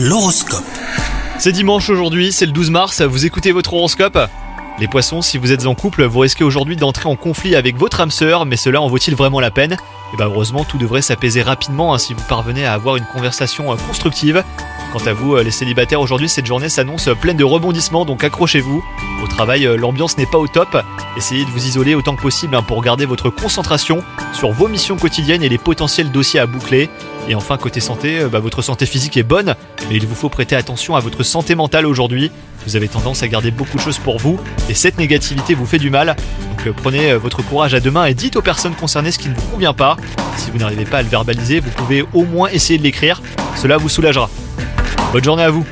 L'horoscope. C'est dimanche aujourd'hui, c'est le 12 mars, vous écoutez votre horoscope? Les poissons, si vous êtes en couple, vous risquez aujourd'hui d'entrer en conflit avec votre âme sœur, mais cela en vaut-il vraiment la peine? Et bah heureusement, tout devrait s'apaiser rapidement hein, si vous parvenez à avoir une conversation euh, constructive. Quant à vous, euh, les célibataires, aujourd'hui, cette journée s'annonce pleine de rebondissements, donc accrochez-vous. Au travail, euh, l'ambiance n'est pas au top. Essayez de vous isoler autant que possible hein, pour garder votre concentration sur vos missions quotidiennes et les potentiels dossiers à boucler. Et enfin, côté santé, euh, bah, votre santé physique est bonne, mais il vous faut prêter attention à votre santé mentale aujourd'hui. Vous avez tendance à garder beaucoup de choses pour vous, et cette négativité vous fait du mal. Donc euh, prenez euh, votre courage à deux mains et dites aux personnes concernées ce qui ne vous convient pas. Si vous n'arrivez pas à le verbaliser, vous pouvez au moins essayer de l'écrire, cela vous soulagera. Bonne journée à vous